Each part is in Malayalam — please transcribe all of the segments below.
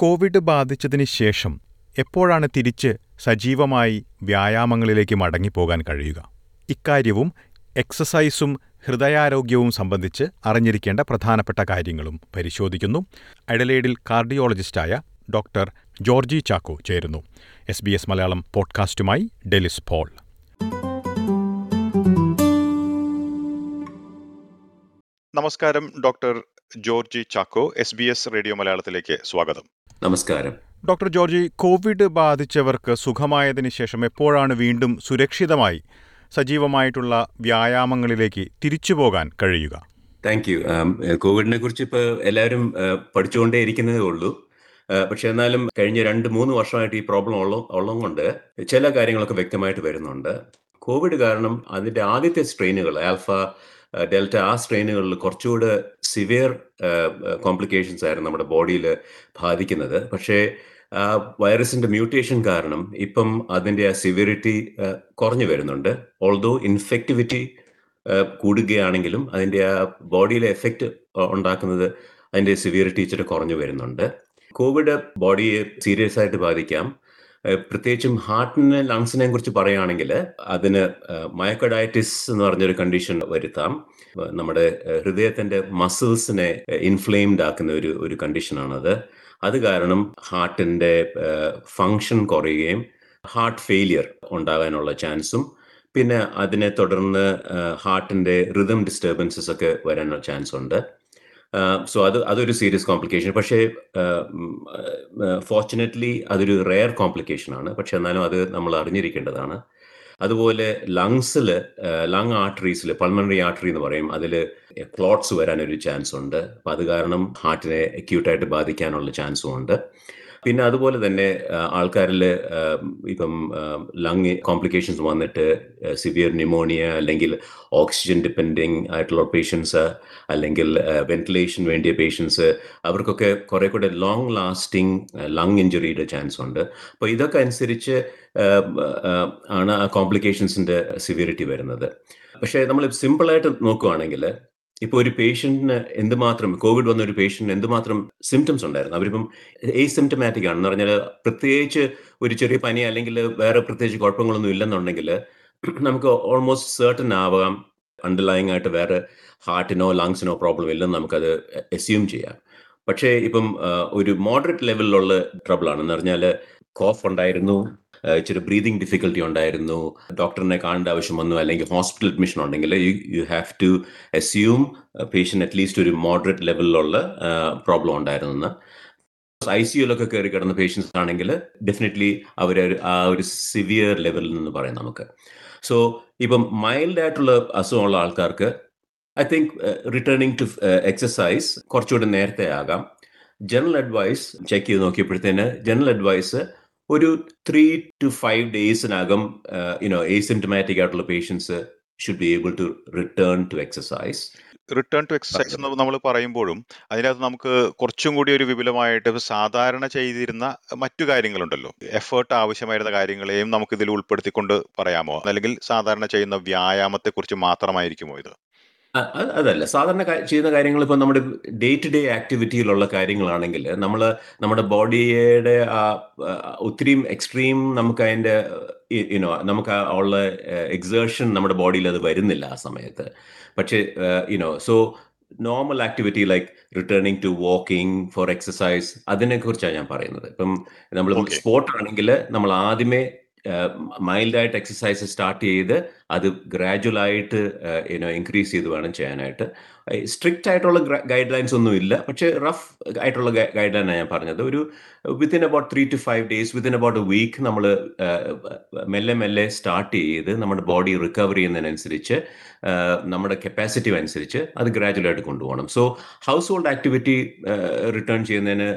കോവിഡ് ബാധിച്ചതിന് ശേഷം എപ്പോഴാണ് തിരിച്ച് സജീവമായി വ്യായാമങ്ങളിലേക്ക് മടങ്ങിപ്പോകാൻ കഴിയുക? ഇക്കാര്യവും എക്സസൈസും ഹൃദയാരോഗ്യവും സംബന്ധിച്ച് അറിഞ്ഞിരിക്കേണ്ട പ്രധാനപ്പെട്ട കാര്യങ്ങളും പരിശോധിക്കുന്നു. അഡലേഡിൽ കാർഡിയോളജിസ്റ്റായ ഡോക്ടർ ജോർജി ചാക്കോ ചേരുന്നു. എസ് ബി എസ് മലയാളം പോഡ്കാസ്റ്റുമായി ഡെലിസ് പോൾ. നമസ്കാരം doctor Georgie Chacko S B S radio മലയാളത്തിലേക്ക് സ്വാഗതം. നമസ്കാരം. ഡോക്ടർ ജോർജി കോവിഡ് ബാധിച്ചവർക്ക് സുഖമായതിന് ശേഷം എപ്പോഴാണ് വീണ്ടും സുരക്ഷിതമായി സജീവമായിട്ടുള്ള വ്യായാമങ്ങളിലേക്ക് തിരിച്ചു പോകാൻ കഴിയുക? താങ്ക് യു കോവിഡിനെ കുറിച്ച് ഇപ്പോൾ എല്ലാവരും പഠിച്ചുകൊണ്ടേ ഇരിക്കുന്നതേ ഉള്ളൂ. പക്ഷെ എന്നാലും കഴിഞ്ഞ രണ്ട് മൂന്ന് വർഷമായിട്ട് ഈ പ്രോബ്ലം ഉള്ള ഉള്ളത് കൊണ്ട് ചില കാര്യങ്ങളൊക്കെ വ്യക്തമായിട്ട് വരുന്നുണ്ട്. കോവിഡ് കാരണം അതിന്റെ ആദ്യത്തെ സ്ട്രെയിനുകൾ ആൽഫ ഡെൽറ്റ ആ സ്ട്രെയിനുകളിൽ കുറച്ചുകൂടെ സിവിയർ കോംപ്ലിക്കേഷൻസ് ആയിരുന്നു നമ്മുടെ ബോഡിയിൽ ബാധിക്കുന്നത്. പക്ഷേ ആ വൈറസിന്റെ മ്യൂട്ടേഷൻ കാരണം ഇപ്പം അതിന്റെ ആ സിവിയറിറ്റി കുറഞ്ഞു വരുന്നുണ്ട്. ഓൾദോ ഇൻഫെക്ടിവിറ്റി കൂടുകയാണെങ്കിലും അതിന്റെ ആ ബോഡിയിലെ എഫക്റ്റ് ഉണ്ടാക്കുന്നത് അതിന്റെ സിവിയറിറ്റി ഇച്ചിരി കുറഞ്ഞു വരുന്നുണ്ട്. കോവിഡ് ബോഡിയെ സീരിയസ് ആയിട്ട് ബാധിക്കാം. പ്രത്യേകിച്ചും ഹാർട്ടിനെ ലങ്സിനെ കുറിച്ച് പറയുകയാണെങ്കിൽ അതിന് മയക്കഡയറ്റിസ് എന്ന് പറഞ്ഞൊരു കണ്ടീഷൻ വരുത്താം. നമ്മുടെ ഹൃദയത്തിന്റെ മസിൽസിനെ ഇൻഫ്ലെയിംഡ് ആക്കുന്ന ഒരു ഒരു കണ്ടീഷനാണത്. അത് കാരണം ഹാർട്ടിന്റെ ഫങ്ഷൻ കുറയുകയും ഹാർട്ട് ഫെയിലിയർ ഉണ്ടാകാനുള്ള ചാൻസും പിന്നെ അതിനെ തുടർന്ന് ഹാർട്ടിന്റെ റിതം ഡിസ്റ്റർബൻസസ് ഒക്കെ വരാനുള്ള ചാൻസ് ഉണ്ട് സോ അത് അതൊരു സീരിയസ് കോംപ്ലിക്കേഷൻ. പക്ഷേ ഫോർച്ചുനേറ്റ്ലി അതൊരു റെയർ കോംപ്ലിക്കേഷൻ ആണ് പക്ഷെ എന്നാലും അത് നമ്മൾ അറിഞ്ഞിരിക്കേണ്ടതാണ്. അതുപോലെ ലങ്സിൽ ലങ് ആർട്ടറീസിൽ പൾമണറി ആർട്ടറി എന്ന് പറയും. അതിൽ ക്ലോട്ട്സ് വരാനൊരു ചാൻസ് ഉണ്ട് അപ്പം അത് കാരണം ഹാർട്ടിനെ അക്യൂട്ടായിട്ട് ബാധിക്കാനുള്ള ചാൻസും ഉണ്ട്. പിന്നെ അതുപോലെ തന്നെ ആൾക്കാരിൽ ഇപ്പം ലങ് കോംപ്ലിക്കേഷൻസ് വന്നിട്ട് സിവിയർ ന്യൂമോണിയ അല്ലെങ്കിൽ ഓക്സിജൻ ഡിപ്പെൻഡിങ് ആയിട്ടുള്ള പേഷ്യൻസ് അല്ലെങ്കിൽ വെന്റിലേഷൻ വേണ്ടിയ പേഷ്യൻസ് അവർക്കൊക്കെ കുറെ കൂടെ ലോങ് ലാസ്റ്റിംഗ് ലങ് ഇഞ്ചുറിയുടെ ചാൻസ് ഉണ്ട്. അപ്പോൾ ഇതൊക്കെ അനുസരിച്ച് ആണ് ആ കോംപ്ലിക്കേഷൻസിന്റെ സിവിയറിറ്റി വരുന്നത്. പക്ഷേ നമ്മൾ സിമ്പിളായിട്ട് നോക്കുകയാണെങ്കിൽ ഇപ്പോൾ ഒരു പേഷ്യന്റിന് എന്തുമാത്രം കോവിഡ് വന്ന ഒരു പേഷ്യന്റിന് എന്തുമാത്രം സിംറ്റംസ് ഉണ്ടായിരുന്നു? അവരിപ്പം സിംറ്റമാറ്റിക് ആണെന്ന് പറഞ്ഞാൽ പ്രത്യേകിച്ച് ഒരു ചെറിയ പനി അല്ലെങ്കിൽ വേറെ പ്രത്യേകിച്ച് കുഴപ്പങ്ങളൊന്നും ഇല്ലെന്നുണ്ടെങ്കിൽ നമുക്ക് ഓൾമോസ്റ്റ് സെർട്ടൺ ആവാം അണ്ടർലൈങ് ആയിട്ട് വേറെ ഹാർട്ടിനോ ലങ്സിനോ പ്രോബ്ലം ഇല്ലെന്ന് നമുക്കത് അസ്യൂം ചെയ്യാം. പക്ഷേ ഇപ്പം ഒരു മോഡറേറ്റ് ലെവലിലുള്ള ട്രബിൾ ആണെന്ന് പറഞ്ഞാൽ കോഫ് ഉണ്ടായിരുന്നു ഇച്ചിരി ബ്രീതിങ് ഡിഫിക്കൽട്ടി ഉണ്ടായിരുന്നു. ഡോക്ടറിനെ കാണേണ്ട ആവശ്യം വന്നു. അല്ലെങ്കിൽ ഹോസ്പിറ്റൽ അഡ്മിഷൻ ഉണ്ടെങ്കിൽ you you have to assume patient at least ഒരു മോഡറേറ്റ് ലെവലിലുള്ള പ്രോബ്ലം ഉണ്ടായിരുന്നു. ഐ സിയുലൊക്കെ കയറി കിടന്ന പേഷ്യൻസ് ആണെങ്കിൽ ഡെഫിനറ്റ്ലി അവർ ആ ഒരു സിവിയർ ലെവലിൽ നിന്ന് പറയാം നമുക്ക്. സോ ഇപ്പം മൈൽഡ് ആയിട്ടുള്ള അസുഖമുള്ള ആൾക്കാർക്ക് I think returning to exercise കുറച്ചുകൂടി നേരത്തെ ആകാം. ജനറൽ അഡ്വൈസ് ചെക്ക് ചെയ്ത് നോക്കിയപ്പോഴത്തേന് ജനറൽ അഡ്വൈസ് ഒരു ത്രീ ടു ഫൈവ് ഡേയ്സിനകം യുനോ എസിംറ്റമാറ്റിക് ആയിട്ടുള്ള patients should be able to return to exercise return to exercise എന്ന് നമ്മൾ പറയുമ്പോഴും അതിനകത്ത് നമുക്ക് കുറച്ചും കൂടി ഒരു വിപുലമായിട്ട് സാധാരണ ചെയ്തിരുന്ന മറ്റു കാര്യങ്ങളുണ്ടല്ലോ. എഫേർട്ട് ആവശ്യമായിരുന്ന കാര്യങ്ങളെയും നമുക്ക് ഇതിൽ ഉൾപ്പെടുത്തിക്കൊണ്ട് പറയാമോ? അല്ലെങ്കിൽ സാധാരണ ചെയ്യുന്ന വ്യായാമത്തെക്കുറിച്ച് മാത്രമായിരിക്കുമോ ഇത്? അതല്ല. സാധാരണ ചെയ്യുന്ന കാര്യങ്ങൾ ഇപ്പൊ നമ്മുടെ ഡേ ടു ഡേ ആക്ടിവിറ്റിയിലുള്ള കാര്യങ്ങളാണെങ്കിൽ നമ്മൾ നമ്മുടെ ബോഡിയുടെ ആ ഒത്തിരിയും എക്സ്ട്രീം നമുക്ക് അതിന്റെ യുനോ നമുക്ക് ഉള്ള എക്സേർഷൻ നമ്മുടെ ബോഡിയിൽ അത് വരുന്നില്ല ആ സമയത്ത്. പക്ഷേ you know so normal activity like returning to walking for exercise അതിനെ കുറിച്ചാണ് ഞാൻ പറയുന്നത്. ഇപ്പം നമ്മൾ സ്പോർട്ട് ആണെങ്കിൽ നമ്മൾ ആദ്യമേ മൈൽഡായിട്ട് എക്സസൈസ് സ്റ്റാർട്ട് ചെയ്ത് അത് ഗ്രാജുവൽ ആയിട്ട് യുനോ ഇൻക്രീസ് ചെയ്ത് വേണം ചെയ്യാനായിട്ട്. സ്ട്രിക്റ്റ് ആയിട്ടുള്ള ഗൈഡ് ലൈൻസ് ഒന്നും ഇല്ല. പക്ഷേ റഫ് ആയിട്ടുള്ള ഗൈഡ് ലൈനാണ് ഞാൻ പറഞ്ഞത്. ഒരു within about three to five days within about a week നമ്മൾ മെല്ലെ മെല്ലെ സ്റ്റാർട്ട് ചെയ്ത് നമ്മുടെ ബോഡി റിക്കവർ ചെയ്യുന്നതിനനുസരിച്ച് നമ്മുടെ കപ്പാസിറ്റി അനുസരിച്ച് അത് ഗ്രാജുവലായിട്ട് കൊണ്ടുപോകണം. So household activity return ചെയ്യുന്നതിന്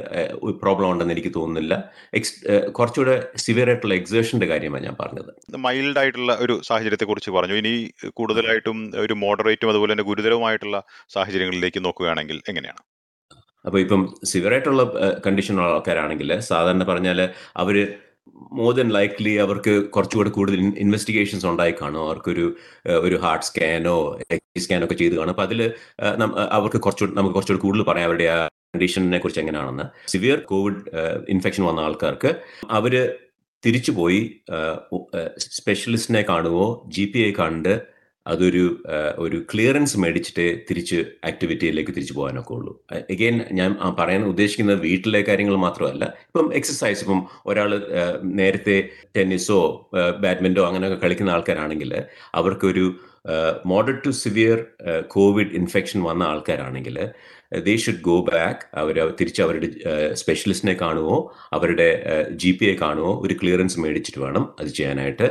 പ്രോബ്ലം ഉണ്ടെന്ന് എനിക്ക് തോന്നുന്നില്ല. എക്സ് കുറച്ചുകൂടെ സിവിയർ ആയിട്ടുള്ള എക്സേഷന്റെ കാര്യമാണ് ഞാൻ പറഞ്ഞത്. മൈൽഡ് ആയിട്ടുള്ള ഒരു സാഹചര്യത്തെ കുറിച്ച് പറഞ്ഞു. ഇനി കൂടുതലായിട്ടും ഒരു മോഡറേറ്റും അതുപോലെ തന്നെ ഗുരുതരവുമായിട്ടുള്ള സാഹചര്യങ്ങളിലേക്ക് നോക്കുകയാണെങ്കിൽ എങ്ങനെയാണ്? അപ്പോൾ ഇപ്പം സിവിയറായിട്ടുള്ള കണ്ടീഷനുള്ള ആൾക്കാരാണെങ്കിൽ സാധാരണ പറഞ്ഞാൽ അവർ മോർ ദൻ ലൈക്ലി അവർക്ക് കുറച്ചുകൂടെ കൂടുതൽ ഇൻവെസ്റ്റിഗേഷൻസ് ഉണ്ടായി കാണും. അവർക്കൊരു ഒരു ഹാർട്ട് സ്കാനോ എക്സ് സ്കാനോ ഒക്കെ ചെയ്ത് കാണും. അപ്പോൾ അതിൽ അവർക്ക് കുറച്ചുകൂടി നമുക്ക് കുറച്ചുകൂടി കൂടുതൽ പറയാം അവരുടെ ആ കണ്ടീഷനെ കുറിച്ച് എങ്ങനെയാണെന്ന്. സിവിയർ കോവിഡ് ഇൻഫെക്ഷൻ വന്ന ആൾക്കാർക്ക് അവർ തിരിച്ചു പോയി സ്പെഷ്യലിസ്റ്റിനെ കാണുമോ ജി പി ഐ കണ്ട് അതൊരു ഒരു ക്ലിയറൻസ് മേടിച്ചിട്ട് തിരിച്ച് ആക്ടിവിറ്റിയിലേക്ക് തിരിച്ചു പോകാനൊക്കെ ഉള്ളൂ. എഗെയിൻ ഞാൻ പറയാൻ ഉദ്ദേശിക്കുന്നത് വീട്ടിലെ കാര്യങ്ങൾ മാത്രമല്ല. ഇപ്പം എക്സസൈസ് ഇപ്പം ഒരാൾ നേരത്തെ ടെന്നീസോ ബാഡ്മിന്റോ അങ്ങനെയൊക്കെ കളിക്കുന്ന ആൾക്കാരാണെങ്കിൽ അവർക്കൊരു moderate to severe covid infection വന്ന ആൾക്കാരാണെങ്കിൽ ദേ ഷുഡ് ഗോ ബാക്ക് അവർ തിരിച്ച് അവരുടെ സ്പെഷ്യലിസ്റ്റിനെ കാണുമോ അവരുടെ ജി പി എ കാണുമോ ഒരു ക്ലിയറൻസ് മേടിച്ചിട്ട് വേണം അത് ചെയ്യാനായിട്ട്.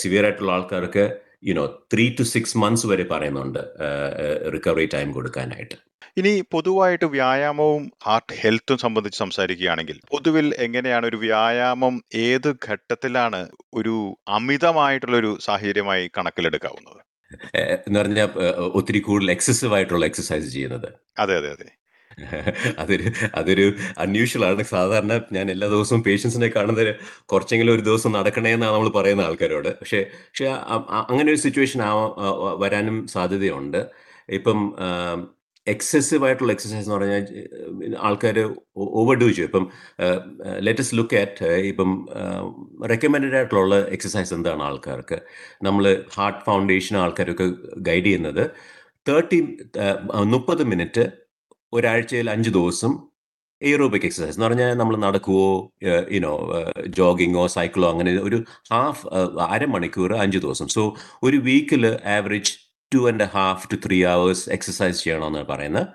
സിവിയർ ആയിട്ടുള്ള ആൾക്കാർക്ക് you know three to six months വരെ പറയുന്നുണ്ട് റിക്കവറി ടൈം കൊടുക്കാനായിട്ട്. ഇനി പൊതുവായിട്ട് വ്യായാമവും ഹാർട്ട് ഹെൽത്തും സംബന്ധിച്ച് സംസാരിക്കുകയാണെങ്കിൽ പൊതുവിൽ എങ്ങനെയാണ് ഒരു വ്യായാമം ഏത് ഘട്ടത്തിലാണ് ഒരു അമിതമായിട്ടുള്ള ഒരു സാഹചര്യമായി കണക്കിലെടുക്കാവുന്നത്? എന്ന് പറഞ്ഞാൽ ഒത്തിരി കൂടുതൽ എക്സസീവ് ആയിട്ടുള്ള എക്സസൈസ് ചെയ്യുന്നത്. അതെ അതെ അതെ. അതൊരു അതൊരു അൺയൂഷ്വൽ ആണ്. സാധാരണ ഞാൻ എല്ലാ ദിവസവും പേഷ്യൻസിനെ കാണുന്നത് കുറച്ചെങ്കിലും ഒരു ദിവസം നടക്കണേ എന്നാണ് നമ്മൾ പറയുന്ന ആൾക്കാരോട്. പക്ഷേ പക്ഷെ അങ്ങനെ ഒരു സിറ്റുവേഷൻ ആവാ വരാനും സാധ്യതയുണ്ട്. ഇപ്പം എക്സസീവ് ആയിട്ടുള്ള എക്സസൈസ് എന്ന് പറഞ്ഞാൽ ആൾക്കാർ ഓവർ ഡൂ ചെയ്യും. ഇപ്പം ലേറ്റസ്റ്റ് ലുക്ക് അറ്റ് ഇപ്പം റെക്കമെൻഡഡ് ആയിട്ടുള്ള എക്സസൈസ് എന്താണ് ആൾക്കാർക്ക്? നമ്മൾ ഹാർട്ട് ഫൗണ്ടേഷൻ ആൾക്കാരൊക്കെ ഗൈഡ് ചെയ്യുന്നത് തേർട്ടി മുപ്പത് മിനിറ്റ് ഒരാഴ്ചയിൽ അഞ്ച് ദിവസം എയറോബിക് എക്സസൈസ് എന്ന് പറഞ്ഞാൽ നമ്മൾ നടക്കുവോ യുനോ ജോഗിങ്ങോ സൈക്കിളോ അങ്ങനെ ഒരു ഹാഫ് അരമണിക്കൂർ അഞ്ച് ദിവസം. സോ ഒരു വീക്കിൽ average two and half to three hours exercise ചെയ്യണമെന്നാണ് പറയുന്നത്.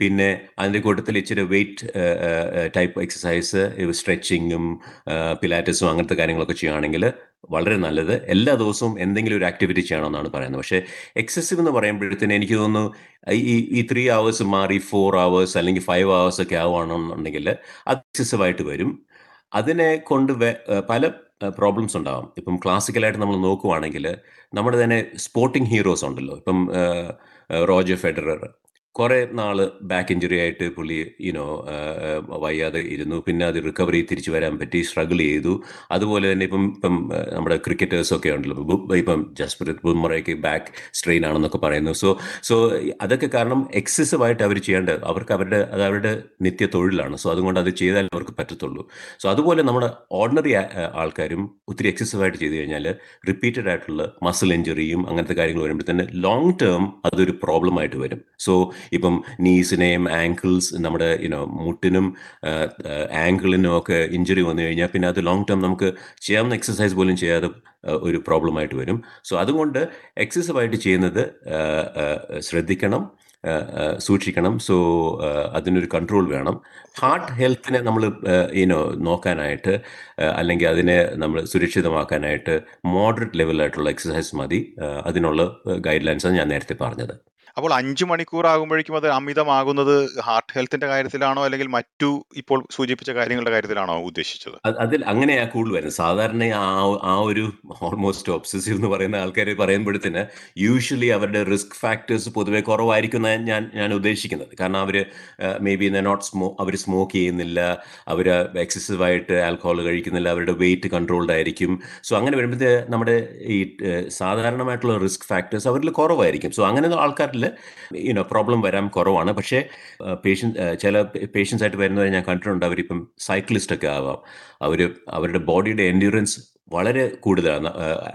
പിന്നെ അതിന്റെ കൂട്ടത്തിൽ ഇച്ചിരി വെയിറ്റ് ടൈപ്പ് എക്സസൈസ് സ്ട്രെച്ചിങ്ങും പിലാറ്റസും അങ്ങനത്തെ കാര്യങ്ങളൊക്കെ ചെയ്യുകയാണെങ്കിൽ വളരെ നല്ലത്. എല്ലാ ദിവസവും എന്തെങ്കിലും ഒരു ആക്ടിവിറ്റി ചെയ്യണമെന്നാണ് പറയുന്നത്. പക്ഷേ എക്സസീവ് എന്ന് പറയുമ്പോഴത്തേന് എനിക്ക് തോന്നുന്നു ഈ ഈ ത്രീ അവേഴ്സ് മാറി ഫോർ അവേഴ്സ് അല്ലെങ്കിൽ ഫൈവ് അവേഴ്സ് ഒക്കെ ആവുകയാണെന്നുണ്ടെങ്കിൽ അത് എക്സസീവായിട്ട് വരും. അതിനെ കൊണ്ട് പല പ്രോബ്ലംസ് ഉണ്ടാവും. ഇപ്പം ക്ലാസിക്കലായിട്ട് നമ്മൾ നോക്കുവാണെങ്കിൽ നമ്മുടെ തന്നെ സ്പോർട്ടിംഗ് ഹീറോസ് ഉണ്ടല്ലോ. ഇപ്പം റോജർ ഫെഡറർ കുറേ നാൾ ബാക്ക് ഇഞ്ചുറി ആയിട്ട് പുള്ളി യുനോ വയ്യാതെ ഇരുന്നു. പിന്നെ അത് റിക്കവറി തിരിച്ചു വരാൻ പറ്റി സ്ട്രഗിൾ ചെയ്തു. അതുപോലെ തന്നെ ഇപ്പം ഇപ്പം നമ്മുടെ ക്രിക്കറ്റേഴ്സൊക്കെ ഉണ്ടല്ലോ. ഇപ്പം ജസ്പ്രീത് ബുംറയ്ക്ക് ബാക്ക് സ്ട്രെയിൻ ആണെന്നൊക്കെ പറയുന്നു. സോ സോ അതൊക്കെ കാരണം എക്സസീവ് ആയിട്ട് അവർ ചെയ്യേണ്ടത് അവർക്ക് അവരുടെ അത് അവരുടെ നിത്യ തൊഴിലാണ്. സോ അതുകൊണ്ട് അത് ചെയ്താൽ അവർക്ക് പറ്റത്തുള്ളൂ. സോ അതുപോലെ നമ്മുടെ ഓർഡിനറി ആൾക്കാരും ഒത്തിരി എക്സസീവ് ആയിട്ട് ചെയ്തു കഴിഞ്ഞാൽ റിപ്പീറ്റഡ് ആയിട്ടുള്ള മസിൽ ഇഞ്ചുറിയും അങ്ങനത്തെ കാര്യങ്ങൾ വരുമ്പോൾ തന്നെ ലോങ് ടേം അതൊരു പ്രോബ്ലം ആയിട്ട് വരും. സോ ഇപ്പം നീസിനെയും ആങ്കിൾസ് നമ്മുടെ യുനോ മുട്ടിനും ആങ്കിളിനും ഒക്കെ ഇഞ്ചുറി വന്നു കഴിഞ്ഞാൽ പിന്നെ അത് ലോങ് ടേം നമുക്ക് ചെയ്യാവുന്ന എക്സസൈസ് പോലും ചെയ്യാതെ ഒരു പ്രോബ്ലം ആയിട്ട് വരും. സോ അതുകൊണ്ട് എക്സസൈവായിട്ട് ചെയ്യുന്നത് ശ്രദ്ധിക്കണം സൂക്ഷിക്കണം. സോ അതിനൊരു കൺട്രോൾ വേണം. ഹാർട്ട് ഹെൽത്തിനെ നമ്മൾ യുനോ നോക്കാനായിട്ട് അല്ലെങ്കിൽ അതിനെ നമ്മൾ സുരക്ഷിതമാക്കാനായിട്ട് മോഡറേറ്റ് ലെവലായിട്ടുള്ള എക്സസൈസ് മതി. അതിനുള്ള ഗൈഡ് ലൈൻസാണ് ഞാൻ നേരത്തെ പറഞ്ഞത്. അപ്പോൾ അഞ്ചു മണിക്കൂർ ആകുമ്പോഴേക്കും അത് അമിതമാകുന്നത് ഹാർട്ട് ഹെൽത്തിന്റെ കാര്യത്തിലാണോ അല്ലെങ്കിൽ മറ്റു ഇപ്പോൾ സൂചിപ്പിച്ച കാര്യങ്ങളുടെ കാര്യത്തിലാണോ ഉദ്ദേശിച്ചത്? അതിൽ അങ്ങനെയാ കൂടുതൽ വരുന്നത്. സാധാരണ ആ ഒരു ഓൾമോസ്റ്റ് ഒബ്സസീവ് എന്ന് പറയുന്ന ആൾക്കാർ പറയുമ്പോഴത്തേന് യൂഷ്വലി അവരുടെ റിസ്ക് ഫാക്ടേഴ്സ് പൊതുവെ കുറവായിരിക്കും ഞാൻ ഞാൻ ഉദ്ദേശിക്കുന്നത്. കാരണം അവർ മേ ബി നോട്ട് സ്മോ അവർ സ്മോക്ക് ചെയ്യുന്നില്ല അവർ എക്സസീവ് ആയിട്ട് ആൽക്കഹോൾ കഴിക്കുന്നില്ല അവരുടെ വെയിറ്റ് കൺട്രോൾഡ് ആയിരിക്കും. സോ അങ്ങനെ വരുമ്പോഴത്തെ നമ്മുടെ ഈ സാധാരണമായിട്ടുള്ള റിസ്ക് ഫാക്ടേഴ്സ് അവരിൽ കുറവായിരിക്കും. സോ അങ്ങനെ ആൾക്കാരിൽ യുനോ പ്രോബ്ലം വരാൻ കുറവാണ്. പക്ഷേ പേഷ്യൻ ചില പേഷ്യൻസ് ആയിട്ട് വരുന്നവരെ ഞാൻ കണ്ടിട്ടുണ്ട്. അവരിപ്പം സൈക്ലിസ്റ്റ് ഒക്കെ ആവാം. അവർ അവരുടെ ബോഡിയുടെ എൻഡ്യൂറൻസ് വളരെ കൂടുതലാണ്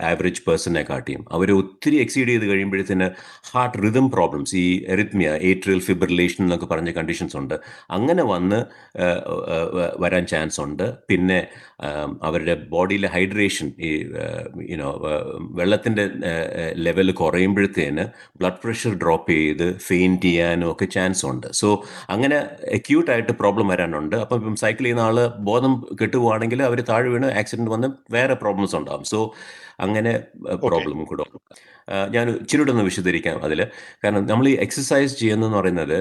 ആവറേജ് പേഴ്സണിനെ കാട്ടിയും അവർ ഒത്തിരി എക്സീഡ് ചെയ്ത് കഴിയുമ്പോഴത്തേന് ഹാർട്ട് റിതം പ്രോബ്ലംസ് ഈ എറിത്മിയ ഏട്രിയൽ ഫിബ്രിലേഷൻ എന്നൊക്കെ പറഞ്ഞ കണ്ടീഷൻസ് ഉണ്ട്. അങ്ങനെ വന്ന് വരാൻ ചാൻസ് ഉണ്ട്. പിന്നെ അവരുടെ ബോഡിയിലെ ഹൈഡ്രേഷൻ ഈ യുനോ വെള്ളത്തിന്റെ ലെവൽ കുറയുമ്പോഴത്തേന് ബ്ലഡ് പ്രഷർ ഡ്രോപ്പ് ചെയ്ത് ഫെയിന്റ് ചെയ്യാനും ഒക്കെ ചാൻസ് ഉണ്ട്. സോ അങ്ങനെ അക്യൂട്ടായിട്ട് പ്രോബ്ലം വരാനുണ്ട്. അപ്പം സൈക്കിൾ ചെയ്യുന്ന ആൾ ബോധം കെട്ടുപോവാണെങ്കിൽ അവർ താഴെ വീണ് ആക്സിഡന്റ് വന്ന് വേറെ പ്രോബ്ലംസ് ഉണ്ടാകും സോ അങ്ങനെ പ്രോബ്ലം കൂടെ ഞാൻ ഇച്ചിരി ഒന്ന് വിശദീകരിക്കാം അതിൽ കാരണം നമ്മൾ ഈ എക്സസൈസ് ചെയ്യുന്നതെന്ന് പറയുന്നത്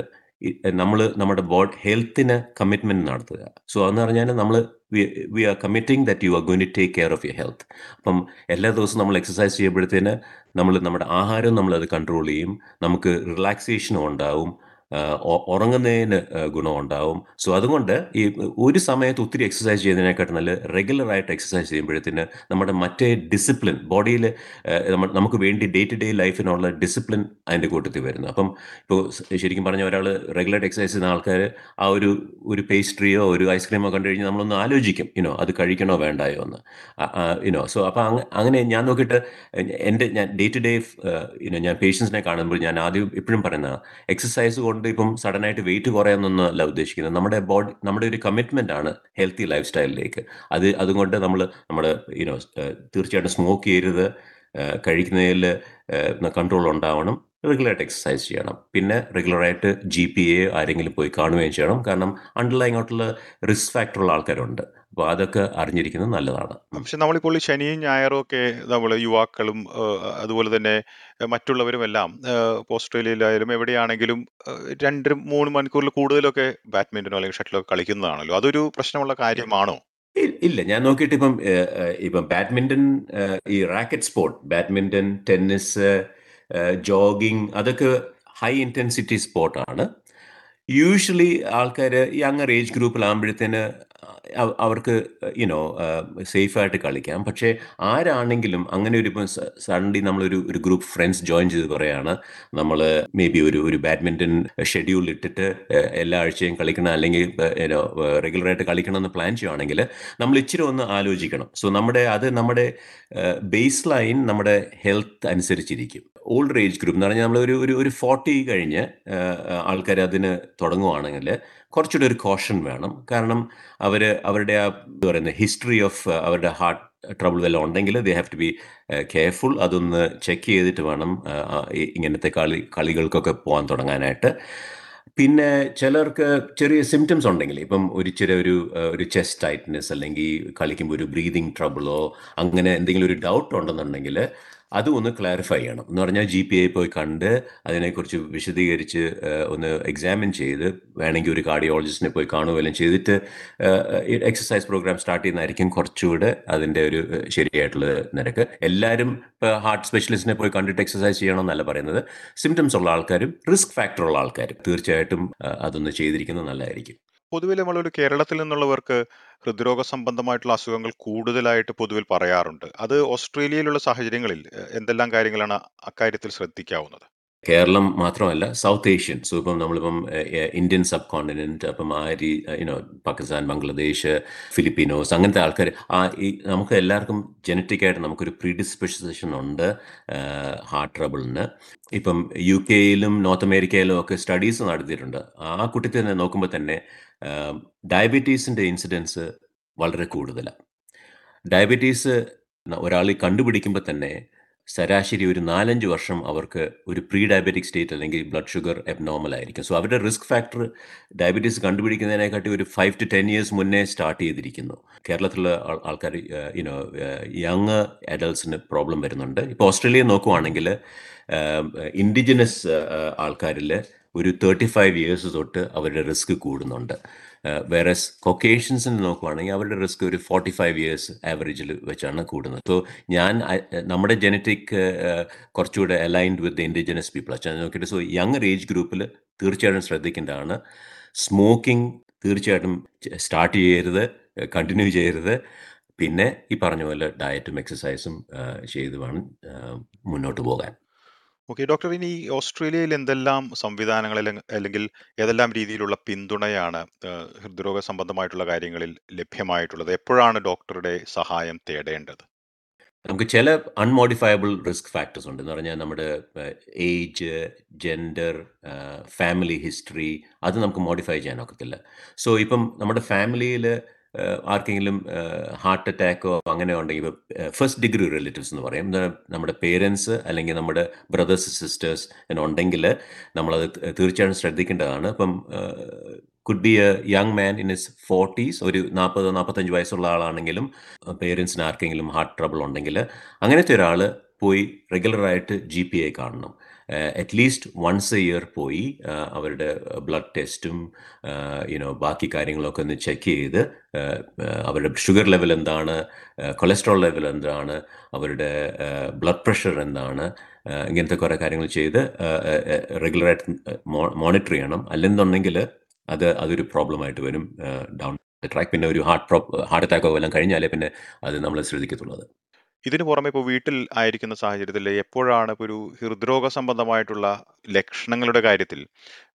നമ്മൾ നമ്മുടെ ബോഡി ഹെൽത്തിന് കമ്മിറ്റ്മെന്റ് നടത്തുക. സോ എന്ന് പറഞ്ഞാൽ നമ്മൾ we are committing that you are going to take care of your health അപ്പം എല്ലാ ദിവസവും നമ്മൾ എക്സസൈസ് ചെയ്യുമ്പോഴത്തേന് നമ്മൾ നമ്മുടെ ആഹാരം അത് കൺട്രോൾ ചെയ്യും. നമുക്ക് റിലാക്സേഷനും ഉണ്ടാവും. ഉറങ്ങുന്നതിന് ഗുണമുണ്ടാവും. സോ അതുകൊണ്ട് ഈ ഒരു സമയത്ത് ഒത്തിരി എക്സസൈസ് ചെയ്യുന്നതിനെക്കാട്ടും നല്ല റെഗുലറായിട്ട് എക്സസൈസ് ചെയ്യുമ്പോഴത്തേന് നമ്മുടെ മറ്റേ ഡിസിപ്ലിൻ ബോഡിയിൽ നമുക്ക് വേണ്ടി ഡേ ടു ഡേ ലൈഫിനുള്ള ഡിസിപ്ലിൻ അതിന്റെ കൂട്ടത്തിൽ വരുന്നു. അപ്പം ഇപ്പോൾ ശരിക്കും പറഞ്ഞ ഒരാൾ റെഗുലറായിട്ട് എക്സസൈസ് ചെയ്യുന്ന ആൾക്കാർ ആ ഒരു ഒരു പേസ്ട്രിയോ ഒരു ഐസ്ക്രീമോ കണ്ടു കഴിഞ്ഞാൽ നമ്മളൊന്ന് ആലോചിക്കും ഇനോ അത് കഴിക്കണോ വേണ്ടായോ എന്ന്. ഇനോ സോ അപ്പോൾ അങ്ങനെ ഞാൻ നോക്കിയിട്ട് എന്റെ ഞാൻ ഡേ ടു ഡേ ഇനോ ഞാൻ പേഷ്യൻസിനെ കാണുമ്പോൾ ഞാൻ ആദ്യം എപ്പോഴും പറയുന്ന എക്സസൈസ് കൊണ്ട് ഇപ്പം സഡൻ ആയിട്ട് വെയിറ്റ് കുറയാമെന്നൊന്നും അല്ല ഉദ്ദേശിക്കുന്നത്. നമ്മുടെ ബോഡി നമ്മുടെ ഒരു കമ്മിറ്റ്മെന്റ് ആണ് ഹെൽത്തി ലൈഫ് സ്റ്റൈലിലേക്ക് അത് അതുകൊണ്ട് നമ്മൾ നമ്മുടെ യുനോ തീർച്ചയായിട്ടും സ്മോക്ക് ചെയ്യരുത്. കഴിക്കുന്നതിൽ കൺട്രോൾ ഉണ്ടാവണം. റെഗുലറായിട്ട് എക്സസൈസ് ചെയ്യണം. പിന്നെ റെഗുലറായിട്ട് ജി പി എ ആരെങ്കിലും പോയി കാണുകയും ചെയ്യണം. കാരണം അണ്ടർലൈങ് ആയിട്ടുള്ള റിസ്ക് ഫാക്ടറുള്ള ആൾക്കാരുണ്ട്. അപ്പോൾ അതൊക്കെ അറിഞ്ഞിരിക്കുന്നത് നല്ലതാണ്. പക്ഷെ നമ്മളിപ്പോൾ ശനിയും ഞായറും ഒക്കെ നമ്മൾ യുവാക്കളും അതുപോലെ തന്നെ മറ്റുള്ളവരും എല്ലാം ഓസ്ട്രേലിയയിലായാലും എവിടെയാണെങ്കിലും രണ്ട് മൂന്ന് മണിക്കൂറിൽ കൂടുതലൊക്കെ ബാഡ്മിന്റനോ അല്ലെങ്കിൽ ഷട്ടിലോ കളിക്കുന്നതാണല്ലോ. അതൊരു പ്രശ്നമുള്ള കാര്യമാണോ? ഇല്ല. ഞാൻ നോക്കിയിട്ട് ഇപ്പം ഇപ്പം ബാഡ്മിന്റൺ ഈ racket sport badminton tennis jogging അതൊക്കെ ഹൈ ഇന്റൻസിറ്റി സ്പോർട്ടാണ് യൂഷ്വലി ആൾക്കാർ യങ്ങർ ഏജ് ഗ്രൂപ്പിലാകുമ്പോഴത്തേന് അവർക്ക് യുനോ സേഫായിട്ട് കളിക്കാം. പക്ഷേ ആരാണെങ്കിലും അങ്ങനെ ഒരു ഇപ്പം സഡൻലി നമ്മളൊരു ഒരു ഗ്രൂപ്പ് ഫ്രണ്ട്സ് ജോയിൻ ചെയ്ത് പറയുകയാണ് നമ്മൾ മേ ബി ഒരു ഒരു ബാഡ്മിന്റൺ ഷെഡ്യൂൾ ഇട്ടിട്ട് എല്ലാ ആഴ്ചയും കളിക്കണം അല്ലെങ്കിൽ യുനോ റെഗുലറായിട്ട് കളിക്കണം എന്ന് പ്ലാൻ ചെയ്യുകയാണെങ്കിൽ നമ്മൾ ഇച്ചിരി ഒന്ന് ആലോചിക്കണം. സോ നമ്മുടെ അത് നമ്മുടെ ബേസ് ലൈൻ നമ്മുടെ ഹെൽത്ത് അനുസരിച്ചിരിക്കും. ഓൾഡ് ഏജ് ഗ്രൂപ്പ് എന്ന് പറഞ്ഞാൽ നമ്മൾ ഒരു ഒരു ഒരു ഫോർട്ടി കഴിഞ്ഞ് ആൾക്കാർ അതിന് തുടങ്ങുവാണെങ്കിൽ കുറച്ചുകൂടി ഒരു കോഷൻ വേണം. കാരണം അവർ അവരുടെ ആ പറയുന്ന ഹിസ്റ്ററി ഓഫ് അവരുടെ ഹാർട്ട് ട്രബിൾ വല്ല ഉണ്ടെങ്കിൽ they have to be careful അതൊന്ന് ചെക്ക് ചെയ്തിട്ട് വേണം ഇങ്ങനത്തെ കളി കളികൾക്കൊക്കെ പോകാൻ തുടങ്ങാനായിട്ട്. പിന്നെ ചിലർക്ക് ചെറിയ സിംറ്റംസ് ഉണ്ടെങ്കിൽ ഇപ്പം ഒരു ചെറിയ ഒരു ഒരു ചെസ്റ്റ് ടൈറ്റ്നെസ് അല്ലെങ്കിൽ കളിക്കുമ്പോൾ ഒരു ബ്രീതിങ് ട്രബിളോ അങ്ങനെ എന്തെങ്കിലും ഒരു ഡൗട്ട് ഉണ്ടെന്നുണ്ടെങ്കിൽ അതും ഒന്ന് ക്ലാരിഫൈ ചെയ്യണം. എന്ന് പറഞ്ഞാൽ ജി പി ഐ പോയി കണ്ട് അതിനെക്കുറിച്ച് വിശദീകരിച്ച് ഒന്ന് എക്സാമിൻ ചെയ്ത് വേണമെങ്കിൽ ഒരു കാർഡിയോളജിസ്റ്റിനെ പോയി കാണുകയെല്ലാം ചെയ്തിട്ട് എക്സസൈസ് പ്രോഗ്രാം സ്റ്റാർട്ട് ചെയ്യുന്നതായിരിക്കും കുറച്ചുകൂടെ അതിന്റെ ഒരു ശരിയായിട്ടുള്ള നിരക്ക്. എല്ലാവരും ഇപ്പോൾ ഹാർട്ട് സ്പെഷ്യലിസ്റ്റിനെ പോയി കണ്ടിട്ട് എക്സസൈസ് ചെയ്യണമെന്നല്ല പറയുന്നത്. സിംറ്റംസ് ഉള്ള ആൾക്കാരും റിസ്ക് ഫാക്ടർ ഉള്ള ആൾക്കാരും തീർച്ചയായിട്ടും അതൊന്ന് ചെയ്തിരിക്കുന്നത് നല്ലതായിരിക്കും. പൊതുവെ നമ്മളൊരു കേരളത്തിൽ നിന്നുള്ളവർക്ക് ഹൃദ്രോഗ സംബന്ധമായിട്ടുള്ള അസുഖങ്ങൾ കൂടുതലായിട്ട് പൊതുവിൽ പറയാറുണ്ട്. അത് ഓസ്ട്രേലിയയിലുള്ള സാഹചര്യങ്ങളിൽ എന്തെല്ലാം കാര്യങ്ങളാണ് അക്കാര്യത്തിൽ ശ്രദ്ധിക്കാവുന്നത്? കേരളം മാത്രമല്ല സൗത്ത് ഏഷ്യൻ. സോ ഇപ്പം നമ്മളിപ്പം ഇന്ത്യൻ സബ് കോണ്ടിനെന്റ് അപ്പം ആ രീ യുനോ പാകിസ്ഥാൻ ബംഗ്ലാദേശ് ഫിലിപ്പീനോസ് അങ്ങനത്തെ ആൾക്കാർ ആ ഈ നമുക്ക് എല്ലാവർക്കും ജനറ്റിക് ആയിട്ട് നമുക്കൊരു പ്രീഡിസ്പെസിഷൻ ഉണ്ട് ഹാർട്ട് ട്രബിളിന് ഇപ്പം യു കെയിലും നോർത്ത് അമേരിക്കയിലും ഒക്കെ സ്റ്റഡീസ് നടത്തിയിട്ടുണ്ട്. ആ കുട്ടി തന്നെ നോക്കുമ്പോൾ തന്നെ ഡയബറ്റീസിന്റെ ഇൻസിഡൻസ് വളരെ കൂടുതലാണ് ഡയബറ്റീസ് ഒരാൾ കണ്ടുപിടിക്കുമ്പോൾ തന്നെ ശരാശരി ഒരു നാലഞ്ച് വർഷം അവർക്ക് ഒരു പ്രീ ഡയബറ്റിക് സ്റ്റേറ്റ് അല്ലെങ്കിൽ ബ്ലഡ് ഷുഗർ എബ്നോർമൽ ആയിരിക്കും. സോ അവരുടെ റിസ്ക് ഫാക്ടർ ഡയബറ്റീസ് കണ്ടുപിടിക്കുന്നതിനെക്കാട്ടി ഒരു ഫൈവ് ടു ടെൻ ഇയേഴ്സ് മുന്നേ സ്റ്റാർട്ട് ചെയ്തിരിക്കുന്നു. കേരളത്തിലുള്ള ആൾക്കാർ യുനോ യങ് അഡൽട്സിന് പ്രോബ്ലം വരുന്നുണ്ട്. ഇപ്പോൾ ഓസ്ട്രേലിയ നോക്കുവാണെങ്കിൽ ഇൻഡിജിനസ് ആൾക്കാരിൽ ഒരു തേർട്ടി ഫൈവ് ഇയേഴ്സ് തൊട്ട് അവരുടെ റിസ്ക് കൂടുന്നുണ്ട്. വേറെ കൊക്കേഷൻസിന് നോക്കുവാണെങ്കിൽ അവരുടെ റിസ്ക് ഒരു ഫോർട്ടി ഫൈവ് ഇയേഴ്സ് ആവറേജിൽ വെച്ചാണ് കൂടുന്നത്. സോ ഞാൻ നമ്മുടെ ജനറ്റിക് കുറച്ചുകൂടെ അലൈൻഡ് വിത്ത് ഇൻഡിജിനസ് പീപ്പിൾ അച്ഛൻ നോക്കിയിട്ട് സോ യങ്ങർ ഏജ് ഗ്രൂപ്പിൽ തീർച്ചയായിട്ടും ശ്രദ്ധിക്കേണ്ടതാണ്. സ്മോക്കിംഗ് തീർച്ചയായിട്ടും സ്റ്റാർട്ട് ചെയ്യരുത് കണ്ടിന്യൂ ചെയ്യരുത്. പിന്നെ ഈ പറഞ്ഞ പോലെ ഡയറ്റും എക്സസൈസും ചെയ്ത് വേണം മുന്നോട്ട് പോകാൻ. ഓക്കെ ഡോക്ടർ ഇനി ഓസ്ട്രേലിയയിൽ എന്തെല്ലാം സംവിധാനങ്ങൾ അല്ലെങ്കിൽ ഏതെല്ലാം രീതിയിലുള്ള പിന്തുണയാണ് ഹൃദ്രോഗ സംബന്ധമായിട്ടുള്ള കാര്യങ്ങളിൽ ലഭ്യമായിട്ടുള്ളത്? എപ്പോഴാണ് ഡോക്ടറുടെ സഹായം തേടേണ്ടത്? നമുക്ക് ചില അൺമോഡിഫയബിൾ റിസ്ക് ഫാക്ടേഴ്സ് ഉണ്ട്. എന്ന് പറഞ്ഞാൽ നമ്മുടെ ഏജ് ജെൻഡർ ഫാമിലി ഹിസ്റ്ററി അത് നമുക്ക് മോഡിഫൈ ചെയ്യാൻ ഒക്കത്തില്ല. സോ ഇപ്പം നമ്മുടെ ഫാമിലിയിൽ ആർക്കെങ്കിലും ഹാർട്ട് അറ്റാക്കോ അങ്ങനെ ഉണ്ടെങ്കിൽ ഫസ്റ്റ് ഡിഗ്രി റിലേറ്റീവ്സ് എന്ന് പറയും. നമ്മുടെ പേരൻസ് അല്ലെങ്കിൽ നമ്മുടെ ബ്രദേഴ്സ് സിസ്റ്റേഴ്സ് ഉണ്ടെങ്കിൽ നമ്മളത് തീർച്ചയായും ശ്രദ്ധിക്കേണ്ടതാണ്. ഇപ്പം could be a young man in his forties ഒരു നാൽപ്പത് നാൽപ്പത്തഞ്ച് വയസ്സുള്ള ആളാണെങ്കിലും പേരൻസിന് ആർക്കെങ്കിലും ഹാർട്ട് ട്രബിൾ ഉണ്ടെങ്കിൽ അങ്ങനത്തെ ഒരാൾ പോയി റെഗുലറായിട്ട് ജി പി ഐ കാണണം. At least once a year പോയി അവരുടെ ബ്ലഡ് ടെസ്റ്റും യുനോ ബാക്കി കാര്യങ്ങളൊക്കെ ഒന്ന് ചെക്ക് ചെയ്ത് അവരുടെ ഷുഗർ ലെവൽ എന്താണ് കൊളസ്ട്രോൾ ലെവൽ എന്താണ് അവരുടെ ബ്ലഡ് പ്രഷർ എന്താണ് ഇങ്ങനത്തെ കുറേ കാര്യങ്ങൾ ചെയ്ത് റെഗുലറായിട്ട് മോണിറ്റർ ചെയ്യണം. അല്ലെന്നുണ്ടെങ്കിൽ അത് അതൊരു പ്രോബ്ലമായിട്ട് വരും ഡൗൺ ട്രാക്ക് പിന്നെ ഒരു ഹാർട്ട് പ്രോ ഹാർട്ട് അറ്റാക്കോ എല്ലാം കഴിഞ്ഞാലേ പിന്നെ അത് നമ്മൾ ശ്രദ്ധിക്കത്തുള്ളത് ഇതിനു പുറമെ ഇപ്പോൾ വീട്ടിൽ ആയിരിക്കുന്ന സാഹചര്യത്തിൽ എപ്പോഴാണ് ഇപ്പോൾ ഒരു ഹൃദ്രോഗ സംബന്ധമായിട്ടുള്ള ലക്ഷണങ്ങളുടെ കാര്യത്തിൽ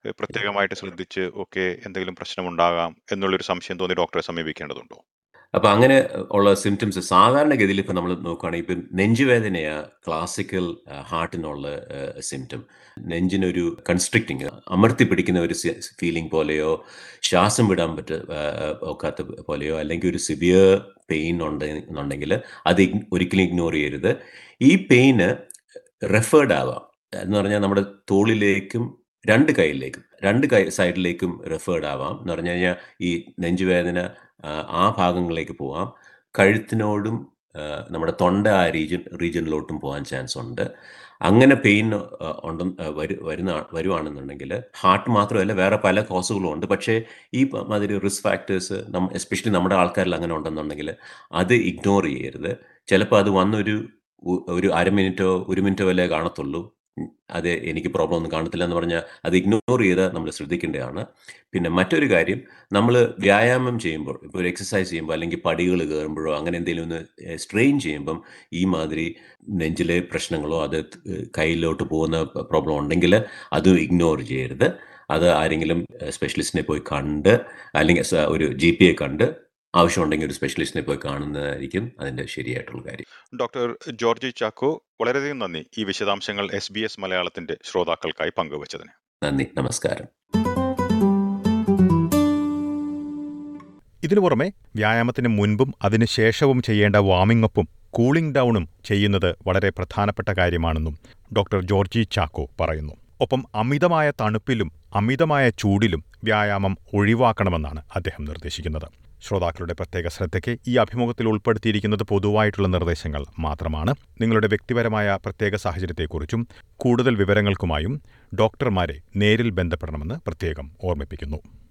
ഏഹ്, പ്രത്യേകമായിട്ട് ശ്രദ്ധിച്ച് ഒക്കെ എന്തെങ്കിലും പ്രശ്നമുണ്ടാകാം എന്നുള്ളൊരു സംശയം തോന്നി ഡോക്ടറെ സമീപിക്കേണ്ടതുണ്ടോ? അപ്പൊ അങ്ങനെ ഉള്ള സിംറ്റംസ് സാധാരണഗതിയിൽ ഇപ്പൊ നമ്മൾ നോക്കുകയാണെങ്കിൽ ഇപ്പം നെഞ്ചുവേദനയാ ക്ലാസിക്കൽ ഹാർട്ടിനുള്ള സിംറ്റം നെഞ്ചിനൊരു കൺസ്ട്രിക്റ്റിങ് അമർത്തി പിടിക്കുന്ന ഒരു ഫീലിംഗ് പോലെയോ ശ്വാസം വിടാൻ പറ്റ ഒക്കാത്ത പോലെയോ അല്ലെങ്കിൽ ഒരു സിവിയർ പെയിൻ ഉണ്ട് എന്നുണ്ടെങ്കിൽ അത് ഒരിക്കലും ഇഗ്നോർ ചെയ്യരുത്. ഈ പെയിന് റെഫേർഡ് ആവാം. എന്ന് പറഞ്ഞാൽ നമ്മുടെ തോളിലേക്കും രണ്ട് കൈയിലേക്കും. രണ്ട് കൈ സൈഡിലേക്കും റെഫേർഡ് ആവാം. എന്ന് പറഞ്ഞു കഴിഞ്ഞാൽ ഈ നെഞ്ചുവേദന ആ, ഭാഗങ്ങളിലേക്ക് പോവാം. കഴുത്തിനോടും നമ്മുടെ തൊണ്ട ആ റീജിയൻ റീജിയനിലോട്ടും പോകാൻ ചാൻസ് ഉണ്ട്. അങ്ങനെ പെയിൻ ഉണ്ടെന്ന് വരു വരുന്ന വരുവാണെന്നുണ്ടെങ്കിൽ ഹാർട്ട് മാത്രമല്ല വേറെ പല കോസുകളും ഉണ്ട്. പക്ഷേ ഈ മാതിരി റിസ്ക് ഫാക്ടേഴ്സ് നമ്മ എസ്പെഷ്യലി നമ്മുടെ ആൾക്കാരിൽ അങ്ങനെ ഉണ്ടെന്നുണ്ടെങ്കിൽ അത് ഇഗ്നോർ ചെയ്യരുത്. ചിലപ്പോൾ അത് വന്നൊരു ഒരു അര മിനിറ്റോ ഒരു മിനിറ്റോ വല്ലേ കാണത്തുള്ളൂ. അത് എനിക്ക് പ്രോബ്ലം ഒന്നും കാണത്തില്ല എന്ന് പറഞ്ഞാൽ അത് ഇഗ്നോർ ചെയ്ത് നമ്മൾ ശ്രദ്ധിക്കേണ്ടതാണ്. പിന്നെ മറ്റൊരു കാര്യം നമ്മൾ വ്യായാമം ചെയ്യുമ്പോൾ ഇപ്പോൾ ഒരു എക്സസൈസ് ചെയ്യുമ്പോൾ അല്ലെങ്കിൽ പടികൾ കയറുമ്പോഴോ അങ്ങനെ എന്തെങ്കിലും ഒന്ന് സ്ട്രെയിൻ ചെയ്യുമ്പം ഈ മാതിരി നെഞ്ചിലെ പ്രശ്നങ്ങളോ അത് കയ്യിലോട്ട് പോകുന്ന പ്രോബ്ലം ഉണ്ടെങ്കിൽ അത് ഇഗ്നോർ ചെയ്യരുത്. അത് ആരെങ്കിലും സ്പെഷ്യലിസ്റ്റിനെ പോയി കണ്ട് അല്ലെങ്കിൽ ഒരു ജി പിയെ കണ്ട് ആവശ്യമുണ്ടെങ്കിൽ ഒരു സ്പെഷ്യലിസ്റ്റിനെ പോയി കാണുന്നതായിരിക്കും അതിന്റെ ശരിയായിട്ടുള്ള കാര്യം. ഡോക്ടർ ജോർജി ചാക്കോ വളരെയധികം നന്ദി ഈ വിശദാംശങ്ങൾ എസ് ബി എസ് മലയാളത്തിന്റെ ശ്രോതാക്കൾക്കായി പങ്കുവച്ചതിന്. നന്ദി നമസ്കാരം. ഇതിനു പുറമെ വ്യായാമത്തിന് മുൻപും അതിനുശേഷവും ചെയ്യേണ്ട വാമിംഗ് അപ്പും കൂളിംഗ് ഡൗണും ചെയ്യുന്നത് വളരെ പ്രധാനപ്പെട്ട കാര്യമാണെന്നും ഡോക്ടർ ജോർജി ചാക്കോ പറയുന്നു. ഒപ്പം അമിതമായ തണുപ്പിലും അമിതമായ ചൂടിലും വ്യായാമം ഒഴിവാക്കണമെന്നാണ് അദ്ദേഹം നിർദ്ദേശിക്കുന്നത്. ശ്രോതാക്കളുടെ പ്രത്യേക ശ്രദ്ധയ്ക്ക് ഈ അഭിമുഖത്തിൽ ഉൾപ്പെടുത്തിയിരിക്കുന്നത് പൊതുവായിട്ടുള്ള നിർദ്ദേശങ്ങൾ മാത്രമാണ്. നിങ്ങളുടെ വ്യക്തിപരമായ പ്രത്യേക സാഹചര്യത്തെക്കുറിച്ചും കൂടുതൽ വിവരങ്ങൾക്കുമായും ഡോക്ടർമാരെ നേരിൽ ബന്ധപ്പെടണമെന്ന് പ്രത്യേകം ഓർമ്മിപ്പിക്കുന്നു.